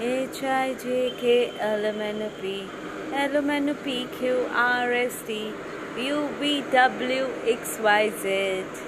H I J K L M N P L M N P Q R S T U V W X Y Z